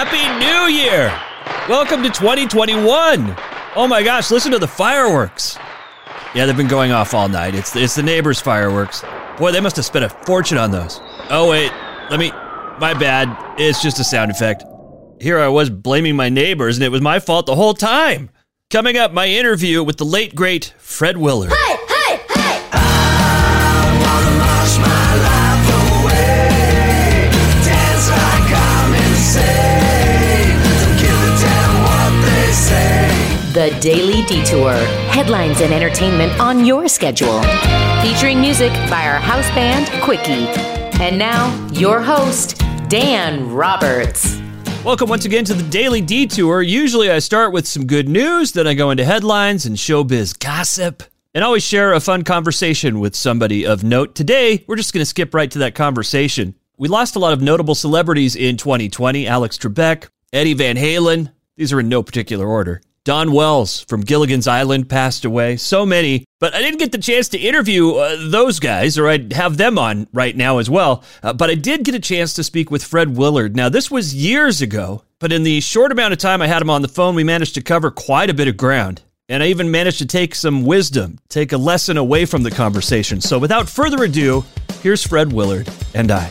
Happy New Year! Welcome to 2021. Oh my gosh, listen to the fireworks. Yeah, they've been going off all night. It's it's the neighbors' fireworks. Boy, they must have spent a fortune on those. Oh wait, let me. My bad. It's just a sound effect. Here I was blaming my neighbors, and it was my fault the whole time. Coming up, my interview with the late great Fred Willard. The Daily Detour. Headlines and entertainment on your schedule. Featuring music by our house band, Quickie. And now, your host, Dan Roberts. Welcome once again to the Daily Detour. Usually I start with some good news, then I go into headlines and showbiz gossip, and always share a fun conversation with somebody of note. Today, we're just going to skip right to that conversation. We lost a lot of notable celebrities in 2020 Alex Trebek, Eddie Van Halen. These are in no particular order. Dawn Wells from Gilligan's Island passed away. So many, but I didn't get the chance to interview uh, those guys, or I'd have them on right now as well. Uh, but I did get a chance to speak with Fred Willard. Now, this was years ago, but in the short amount of time I had him on the phone, we managed to cover quite a bit of ground. And I even managed to take some wisdom, take a lesson away from the conversation. So without further ado, here's Fred Willard and I.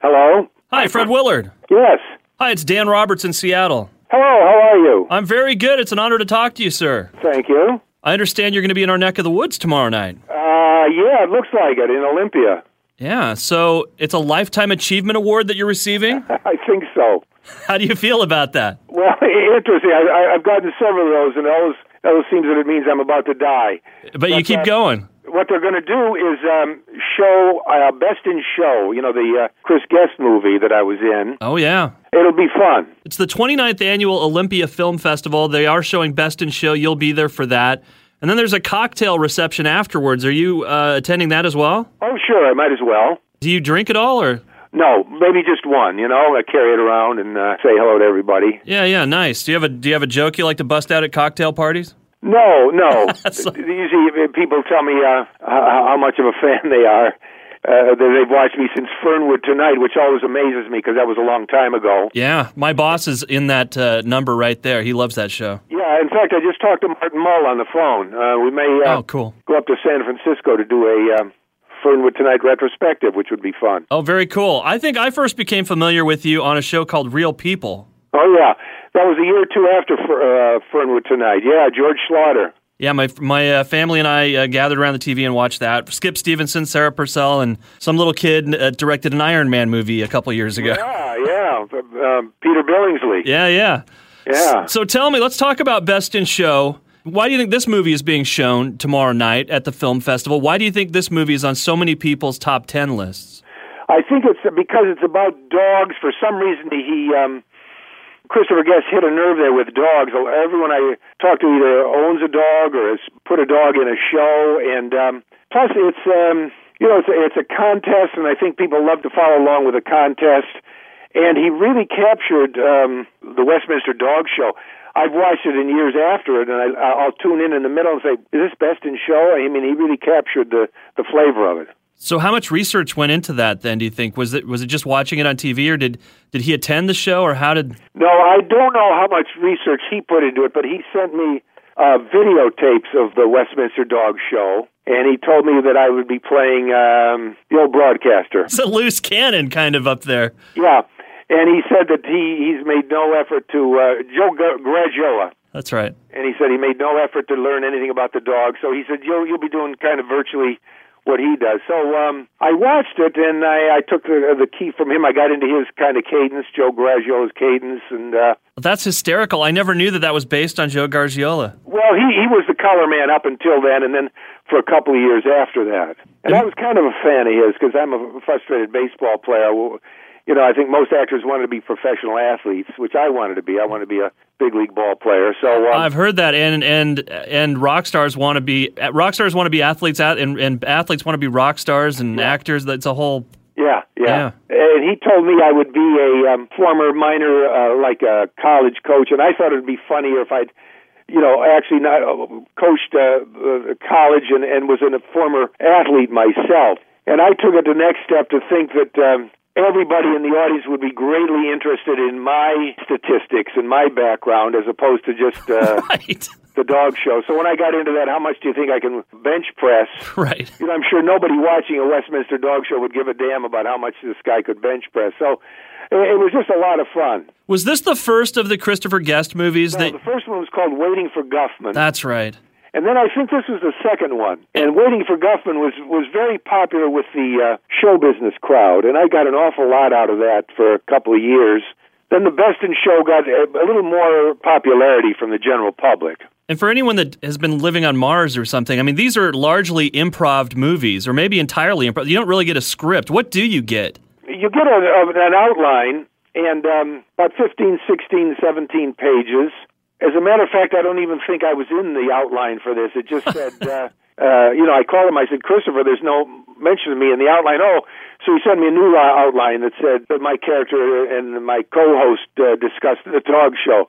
Hello? Hi, Fred Willard. Yes. Hi, it's Dan Roberts in Seattle. Hello, how are you? I'm very good. It's an honor to talk to you, sir. Thank you. I understand you're going to be in our neck of the woods tomorrow night. Uh, yeah, it looks like it in Olympia. Yeah, so it's a Lifetime Achievement Award that you're receiving? I think so. How do you feel about that? Well, interesting. I, I, I've gotten several of those, and those, those seems that it means I'm about to die. But you keep uh, going. What they're going to do is um, show uh, Best in Show, you know, the uh, Chris Guest movie that I was in. Oh, yeah. It'll be fun. It's the 29th annual Olympia Film Festival. They are showing Best in Show. You'll be there for that. And then there's a cocktail reception afterwards. Are you uh, attending that as well? Oh, sure, I might as well. Do you drink at all or? No, maybe just one, you know. I carry it around and uh, say hello to everybody. Yeah, yeah, nice. Do you have a do you have a joke you like to bust out at cocktail parties? No, no. That's- Usually people tell me uh, how how much of a fan they are. Uh, that they've watched me since Fernwood Tonight, which always amazes me because that was a long time ago. Yeah, my boss is in that uh, number right there. He loves that show. Yeah, in fact, I just talked to Martin Mull on the phone. Uh, we may uh, Oh, cool. go up to San Francisco to do a um, Fernwood Tonight retrospective, which would be fun. Oh, very cool. I think I first became familiar with you on a show called Real People. Oh yeah, that was a year or two after uh, Fernwood Tonight. Yeah, George Schlatter. Yeah, my my uh, family and I uh, gathered around the TV and watched that. Skip Stephenson, Sarah Purcell, and some little kid uh, directed an Iron Man movie a couple years ago. Yeah, yeah. Um, Peter Billingsley. Yeah, yeah. Yeah. So tell me, let's talk about Best in Show. Why do you think this movie is being shown tomorrow night at the film festival? Why do you think this movie is on so many people's top 10 lists? I think it's because it's about dogs. For some reason, he um, Christopher Guest hit a nerve there with dogs. Everyone I talk to either owns a dog or has put a dog in a show, and um, plus it's um, you know it's a, it's a contest, and I think people love to follow along with a contest. And he really captured um, the Westminster Dog Show. I've watched it in years after it, and I, I'll tune in in the middle and say, "Is this best in show?" I mean, he really captured the the flavor of it. So how much research went into that then, do you think? Was it was it just watching it on TV or did did he attend the show or how did No, I don't know how much research he put into it, but he sent me uh, videotapes of the Westminster Dog Show, and he told me that I would be playing um, the old broadcaster. It's a loose cannon kind of up there. Yeah, and he said that he he's made no effort to uh, Joe Gra- Garagiola. That's right. And he said he made no effort to learn anything about the dog. So he said you'll you'll be doing kind of virtually what he does. So um, I watched it and I, I took the the key from him. I got into his kind of cadence, Joe Garagiola's cadence, and uh, That's hysterical. I never knew that that was based on Joe Garagiola. well, he he was the color man up until then, and then for a couple of years after that. And I was kind of a fan of his because I'm a frustrated baseball player. You know, I think most actors wanted to be professional athletes, which I wanted to be. I wanted to be a big league ball player. So um, I've heard that, and and and rock stars want to be rock stars want to be athletes, and and athletes want to be rock stars and actors. That's a whole. Yeah, yeah, And he told me I would be a um, former minor, uh, like a college coach, and I thought it'd be funnier if I'd, you know, actually not uh, coached uh, uh, college and, and was a former athlete myself. And I took it the next step to think that um, everybody in the audience would be greatly interested in my statistics and my background as opposed to just uh, right. the dog show. So when I got into that, how much do you think I can bench press? Right. You know, I'm sure nobody watching a Westminster dog show would give a damn about how much this guy could bench press. So it was just a lot of fun. Was this the first of the Christopher Guest movies? No, that the first one was called Waiting for Guffman. That's right. And then I think this was the second one. And Waiting for Guffman was was very popular with the uh, show business crowd, and I got an awful lot out of that for a couple of years. Then the Best in Show got a, a little more popularity from the general public. And for anyone that has been living on Mars or something, I mean, these are largely improv movies, or maybe entirely improv. You don't really get a script. What do you get? You get a, an outline and um, about 15, 16, 17 pages. As a matter of fact, I don't even think I was in the outline for this. It just said, uh, uh, you know, I called him. I said, Christopher, there's no mention of me in the outline. Oh, so he sent me a new uh, outline that said that my character and my co-host uh, discussed the dog show.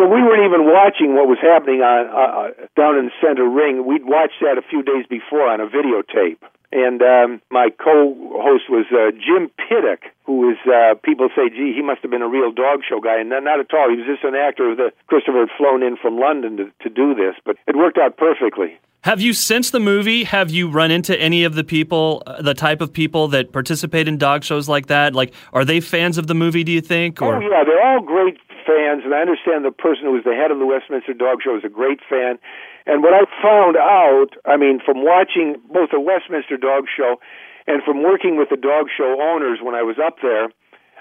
So we weren't even watching what was happening on uh, uh, down in the center ring. We'd watched that a few days before on a videotape. And um, my co-host was uh, Jim Piddock, who is uh, people say, gee, he must have been a real dog show guy, and not, not at all. He was just an actor that Christopher had flown in from London to, to do this, but it worked out perfectly. Have you, since the movie, have you run into any of the people, uh, the type of people that participate in dog shows like that? Like, are they fans of the movie, do you think? Or? Oh, yeah, they're all great fans, and I understand the person who was the head of the Westminster Dog Show is a great fan. And what I found out, I mean, from watching both the Westminster Dog Show and from working with the dog show owners when I was up there,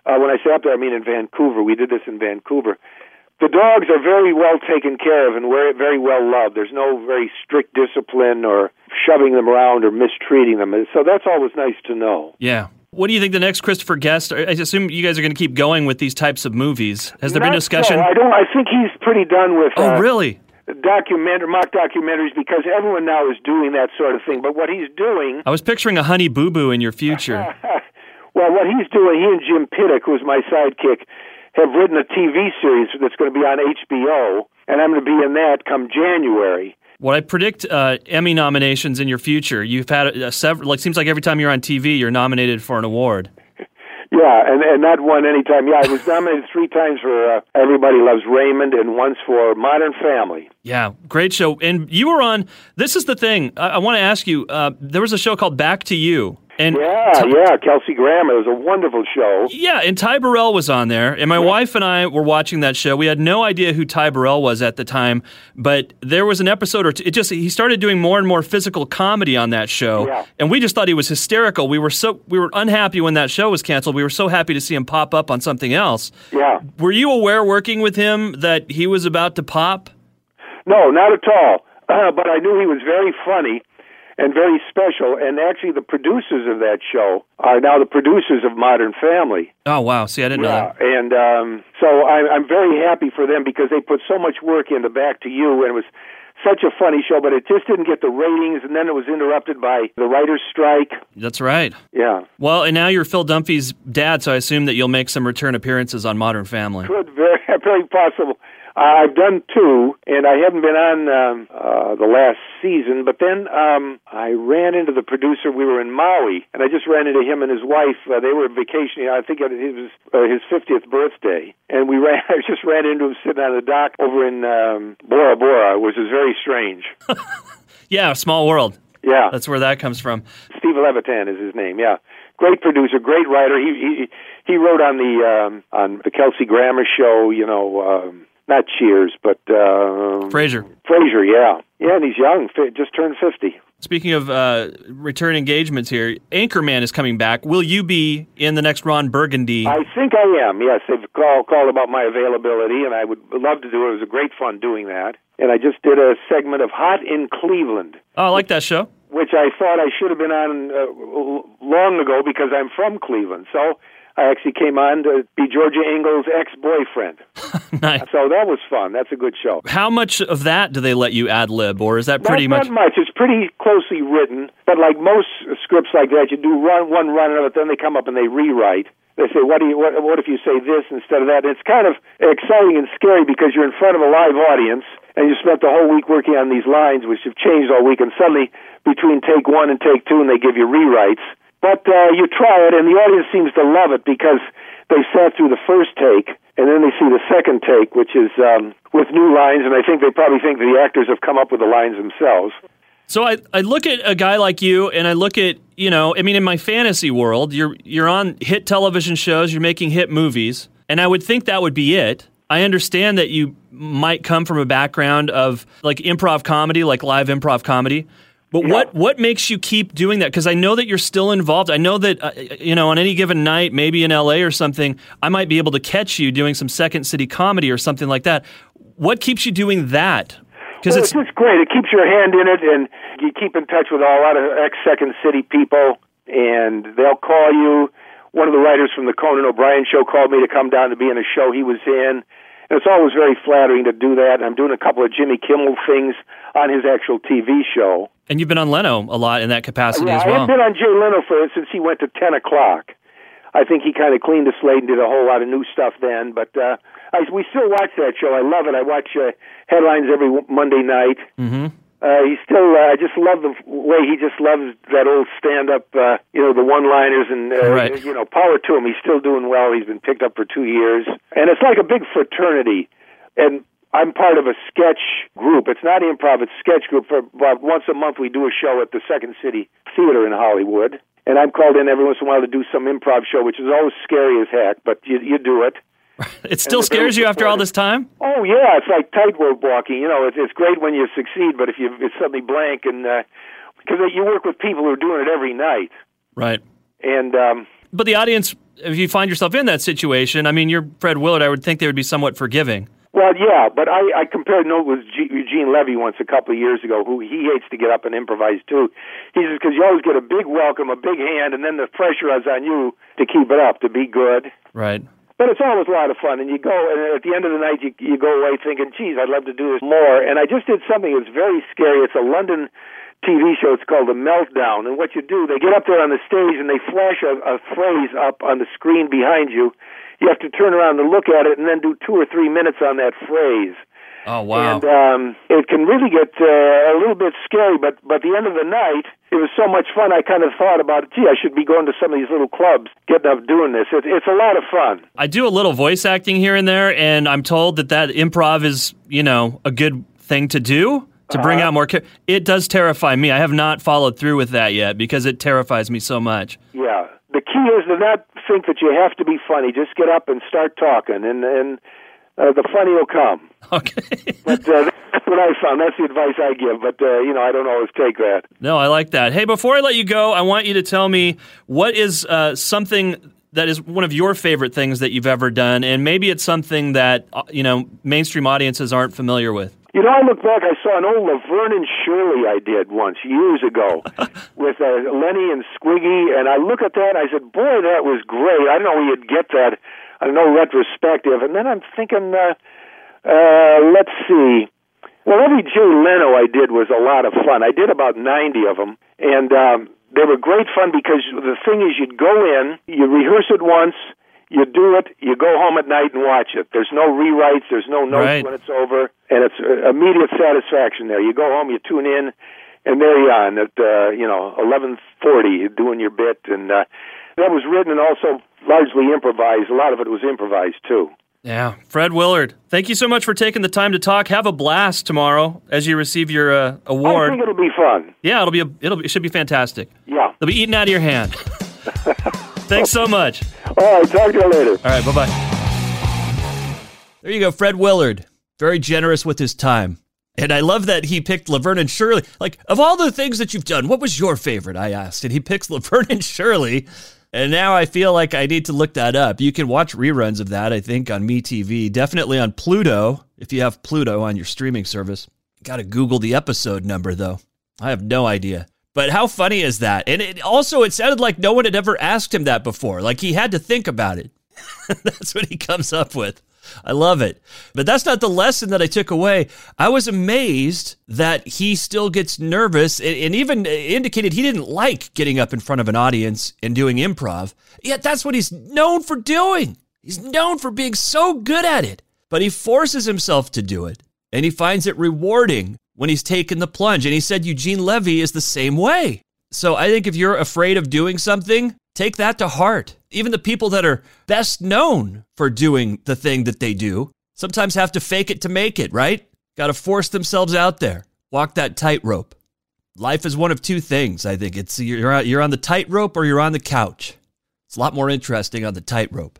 uh, when I say up there, I mean in Vancouver. We did this in Vancouver the dogs are very well taken care of and very well loved. There's no very strict discipline or shoving them around or mistreating them. So that's always nice to know. Yeah. What do you think the next Christopher Guest? I assume you guys are going to keep going with these types of movies. Has there Not been discussion? So. I don't. I think he's pretty done with. Oh, uh, really? Documentary, mock documentaries, because everyone now is doing that sort of thing. But what he's doing, I was picturing a Honey Boo Boo in your future. well, what he's doing, he and Jim Piddock, who's my sidekick, have written a TV series that's going to be on HBO, and I'm going to be in that come January. Well, I predict uh, Emmy nominations in your future. You've had uh, several. Like, seems like every time you're on TV, you're nominated for an award. Yeah, and and not one anytime. Yeah, I was nominated three times for uh, Everybody Loves Raymond, and once for Modern Family. Yeah, great show. And you were on. This is the thing. I, I want to ask you. Uh, there was a show called Back to You. And yeah, Ty- yeah, Kelsey Grammer. It was a wonderful show. Yeah, and Ty Burrell was on there, and my yeah. wife and I were watching that show. We had no idea who Ty Burrell was at the time, but there was an episode or two. It just he started doing more and more physical comedy on that show, yeah. and we just thought he was hysterical. We were so we were unhappy when that show was canceled. We were so happy to see him pop up on something else. Yeah. Were you aware working with him that he was about to pop? No, not at all. Uh, but I knew he was very funny and very special. And actually, the producers of that show are now the producers of Modern Family. Oh wow! See, I didn't yeah. know that. And um, so I'm, I'm very happy for them because they put so much work into Back to You, and it was such a funny show, but it just didn't get the ratings, and then it was interrupted by the writer's strike. That's right. Yeah. Well, and now you're Phil Dunphy's dad, so I assume that you'll make some return appearances on Modern Family. Could very, very possible. I've done two, and I haven't been on um, uh, the last season. But then um, I ran into the producer. We were in Maui, and I just ran into him and his wife. Uh, they were vacationing. I think it was uh, his 50th birthday, and we ran. I just ran into him sitting on the dock over in um, Bora Bora, which is very strange. yeah, small world. Yeah, that's where that comes from. Steve Levitan is his name. Yeah, great producer, great writer. He he he wrote on the um, on the Kelsey Grammer show. You know. Um, not Cheers, but uh, Frasier. Frasier, yeah, yeah, and he's young, just turned fifty. Speaking of uh, return engagements here, Anchorman is coming back. Will you be in the next Ron Burgundy? I think I am. Yes, they've called called about my availability, and I would love to do it. It was a great fun doing that. And I just did a segment of Hot in Cleveland. Oh, I like that show. Which I thought I should have been on uh, long ago because I'm from Cleveland. So I actually came on to be Georgia Engel's ex-boyfriend. nice. So that was fun. That's a good show. How much of that do they let you ad lib, or is that pretty not, much? Not much. It's pretty closely written, but like most scripts like that, you do run one run of it, then they come up and they rewrite. They say, "What do you? What, what if you say this instead of that?" And it's kind of exciting and scary because you're in front of a live audience and you spent the whole week working on these lines, which have changed all week, and suddenly between take one and take two, and they give you rewrites But uh, you try it, and the audience seems to love it because they sat through the first take, and then they see the second take, which is um, with new lines, and I think they probably think the actors have come up with the lines themselves. So I, I look at a guy like you, and I look at you know, I mean, in my fantasy world, you're you're on hit television shows, you're making hit movies, and I would think that would be it. I understand that you might come from a background of like improv comedy, like live improv comedy. But yeah. what what makes you keep doing that? Because I know that you're still involved. I know that uh, you know on any given night, maybe in LA or something, I might be able to catch you doing some Second City comedy or something like that. What keeps you doing that? Because well, it's, it's just great. It keeps your hand in it, and you keep in touch with a lot of ex Second City people, and they'll call you. One of the writers from the Conan O'Brien show called me to come down to be in a show he was in and it's always very flattering to do that. And I'm doing a couple of Jimmy Kimmel things on his actual TV show. And you've been on Leno a lot in that capacity yeah, as well. I've been on Jay Leno for since he went to 10 o'clock. I think he kind of cleaned the slate and did a whole lot of new stuff then. But uh, I, we still watch that show. I love it. I watch uh, headlines every Monday night. Mm-hmm. Uh, he still, uh, I just love the way he just loves that old stand-up, uh, you know, the one-liners and, uh, right. you know, power to him. He's still doing well. He's been picked up for two years. And it's like a big fraternity. And I'm part of a sketch group. It's not improv, it's sketch group. For about once a month, we do a show at the Second City Theater in Hollywood. And I'm called in every once in a while to do some improv show, which is always scary as heck, but you, you do it. It still scares you after all this time? Oh yeah, it's like tightrope walking. You know, it's it's great when you succeed, but if you it's suddenly blank and uh, because you work with people who are doing it every night, right? And um, but the audience, if you find yourself in that situation, I mean, you're Fred Willard. I would think they would be somewhat forgiving. Well, yeah, but I, I compared note with G- Eugene Levy once a couple of years ago, who he hates to get up and improvise too. He says because you always get a big welcome, a big hand, and then the pressure is on you to keep it up, to be good. Right. But it's always a lot of fun, and you go, and at the end of the night, you you go away thinking, "Geez, I'd love to do this more." And I just did something that's very scary. It's a London TV show. It's called The Meltdown. And what you do, they get up there on the stage and they flash a, a phrase up on the screen behind you. You have to turn around and look at it, and then do two or three minutes on that phrase. Oh wow! And um, it can really get uh, a little bit scary, but but the end of the night, it was so much fun. I kind of thought about, gee, I should be going to some of these little clubs, getting up doing this. It, it's a lot of fun. I do a little voice acting here and there, and I'm told that that improv is, you know, a good thing to do to bring uh-huh. out more. Ca- it does terrify me. I have not followed through with that yet because it terrifies me so much. Yeah, the key is to not think that you have to be funny. Just get up and start talking, and and uh, the funny will come. Okay. but uh, that's what I found. That's the advice I give. But uh, you know, I don't always take that. No, I like that. Hey, before I let you go, I want you to tell me what is uh, something that is one of your favorite things that you've ever done, and maybe it's something that uh, you know mainstream audiences aren't familiar with. You know, I look back. I saw an old Laverne and Shirley I did once years ago with uh, Lenny and Squiggy, and I look at that. and I said, "Boy, that was great." I don't know you'd get that I don't know retrospective. And then I'm thinking, uh, uh, let's see. Well, every Jay Leno I did was a lot of fun. I did about 90 of them, and um, they were great fun because the thing is, you'd go in, you rehearse it once, you do it, you go home at night and watch it. There's no rewrites, there's no notes right. when it's over, and it's uh, immediate satisfaction there. You go home, you tune in, and there you are at uh, you know 11:40 doing your bit, and uh, that was written and also largely improvised. A lot of it was improvised too. Yeah, Fred Willard. Thank you so much for taking the time to talk. Have a blast tomorrow as you receive your uh, award. I think it'll be fun. Yeah, it'll be a, it'll be, it should be fantastic. Yeah, they'll be eating out of your hand. Thanks so much. All right, talk to you later. All right, bye bye. There you go, Fred Willard. Very generous with his time. And I love that he picked Laverne and Shirley. Like, of all the things that you've done, what was your favorite? I asked. And he picks Laverne and Shirley. And now I feel like I need to look that up. You can watch reruns of that, I think, on MeTV. Definitely on Pluto, if you have Pluto on your streaming service. Got to Google the episode number, though. I have no idea. But how funny is that? And it also, it sounded like no one had ever asked him that before. Like he had to think about it. That's what he comes up with. I love it. But that's not the lesson that I took away. I was amazed that he still gets nervous and, even indicated he didn't like getting up in front of an audience and doing improv. Yet that's what he's known for doing. He's known for being so good at it. But he forces himself to do it and he finds it rewarding when he's taken the plunge. And he said Eugene Levy is the same way. So I think if you're afraid of doing something, take that to heart. Even the people that are best known for doing the thing that they do sometimes have to fake it to make it, right? Got to force themselves out there, walk that tightrope. Life is one of two things, I think. It's you're, you're on the tightrope or you're on the couch. It's a lot more interesting on the tightrope.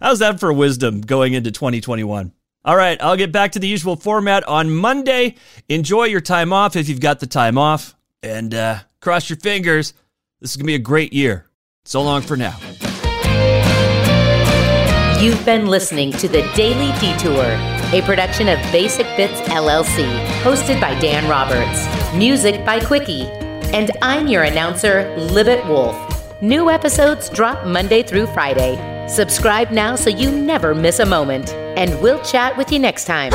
How's that for wisdom going into 2021? All right, I'll get back to the usual format on Monday. Enjoy your time off if you've got the time off. And uh, cross your fingers. This is going to be a great year. So long for now. You've been listening to The Daily Detour, a production of Basic Bits LLC, hosted by Dan Roberts. Music by Quickie. And I'm your announcer, Libet Wolf. New episodes drop Monday through Friday. Subscribe now so you never miss a moment. And we'll chat with you next time.